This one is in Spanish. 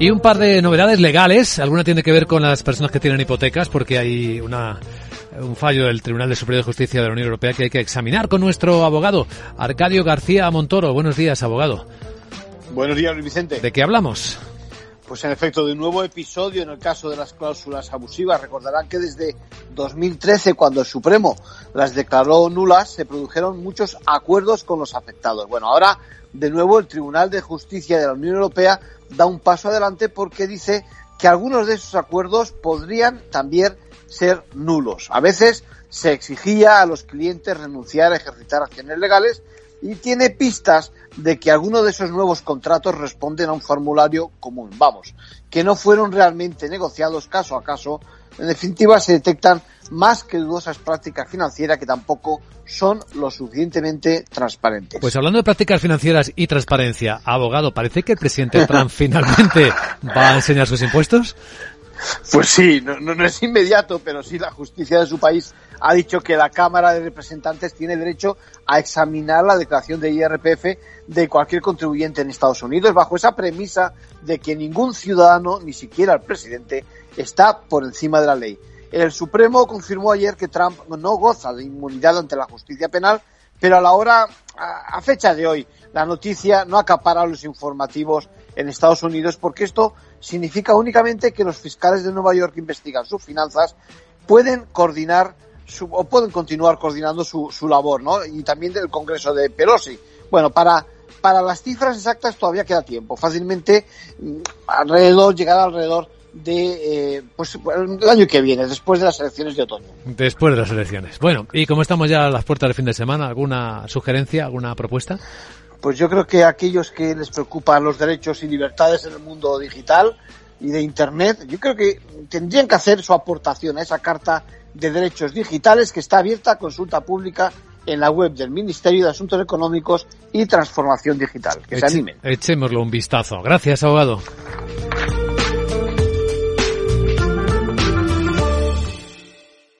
Y un par de novedades legales. Alguna tiene que ver con las personas que tienen hipotecas, porque hay una, un fallo del Tribunal de Superior de Justicia de la Unión Europea que hay que examinar con nuestro abogado, Arcadio García Montoro. Buenos días, abogado. Buenos días, Luis Vicente. ¿De qué hablamos? Pues en efecto, de un nuevo episodio en el caso de las cláusulas abusivas. Recordarán que desde 2013, cuando el Supremo las declaró nulas, se produjeron muchos acuerdos con los afectados. Bueno, ahora, de nuevo, el Tribunal de Justicia de la Unión Europea da un paso adelante porque dice que algunos de esos acuerdos podrían también ser nulos. A veces se exigía a los clientes renunciar a ejercitar acciones legales y tiene pistas de que algunos de esos nuevos contratos responden a un formulario común. Vamos, que no fueron realmente negociados caso a caso. En definitiva, se detectan más que dudosas prácticas financieras que tampoco son lo suficientemente transparentes. Pues hablando de prácticas financieras y transparencia, abogado, parece que el presidente Trump finalmente va a enseñar sus impuestos. Pues sí, no, no, es inmediato, pero sí la justicia de su país ha dicho que la Cámara de Representantes tiene derecho a examinar la declaración de IRPF de cualquier contribuyente en Estados Unidos bajo esa premisa de que ningún ciudadano, ni siquiera el presidente, está por encima de la ley. El Supremo confirmó ayer que Trump no goza de inmunidad ante la justicia penal, pero a la hora, a fecha de hoy, la noticia no acapara los informativos en Estados Unidos porque esto significa únicamente que los fiscales de Nueva York que investigan sus finanzas pueden coordinar o pueden continuar coordinando su, su labor, ¿no? Y también del Congreso de Pelosi. Bueno, para, para las cifras exactas todavía queda tiempo. Fácilmente mm, alrededor, llegar alrededor de eh, pues el año que viene, después de las elecciones de otoño. Después de las elecciones. Bueno, y como estamos ya a las puertas del fin de semana, ¿alguna sugerencia, alguna propuesta? Pues yo creo que a aquellos que les preocupan los derechos y libertades en el mundo digital y de Internet, yo creo que tendrían que hacer su aportación a esa Carta de Derechos Digitales que está abierta a consulta pública en la web del Ministerio de Asuntos Económicos y Transformación Digital. Que se animen. Echémoslo un vistazo. Gracias, abogado.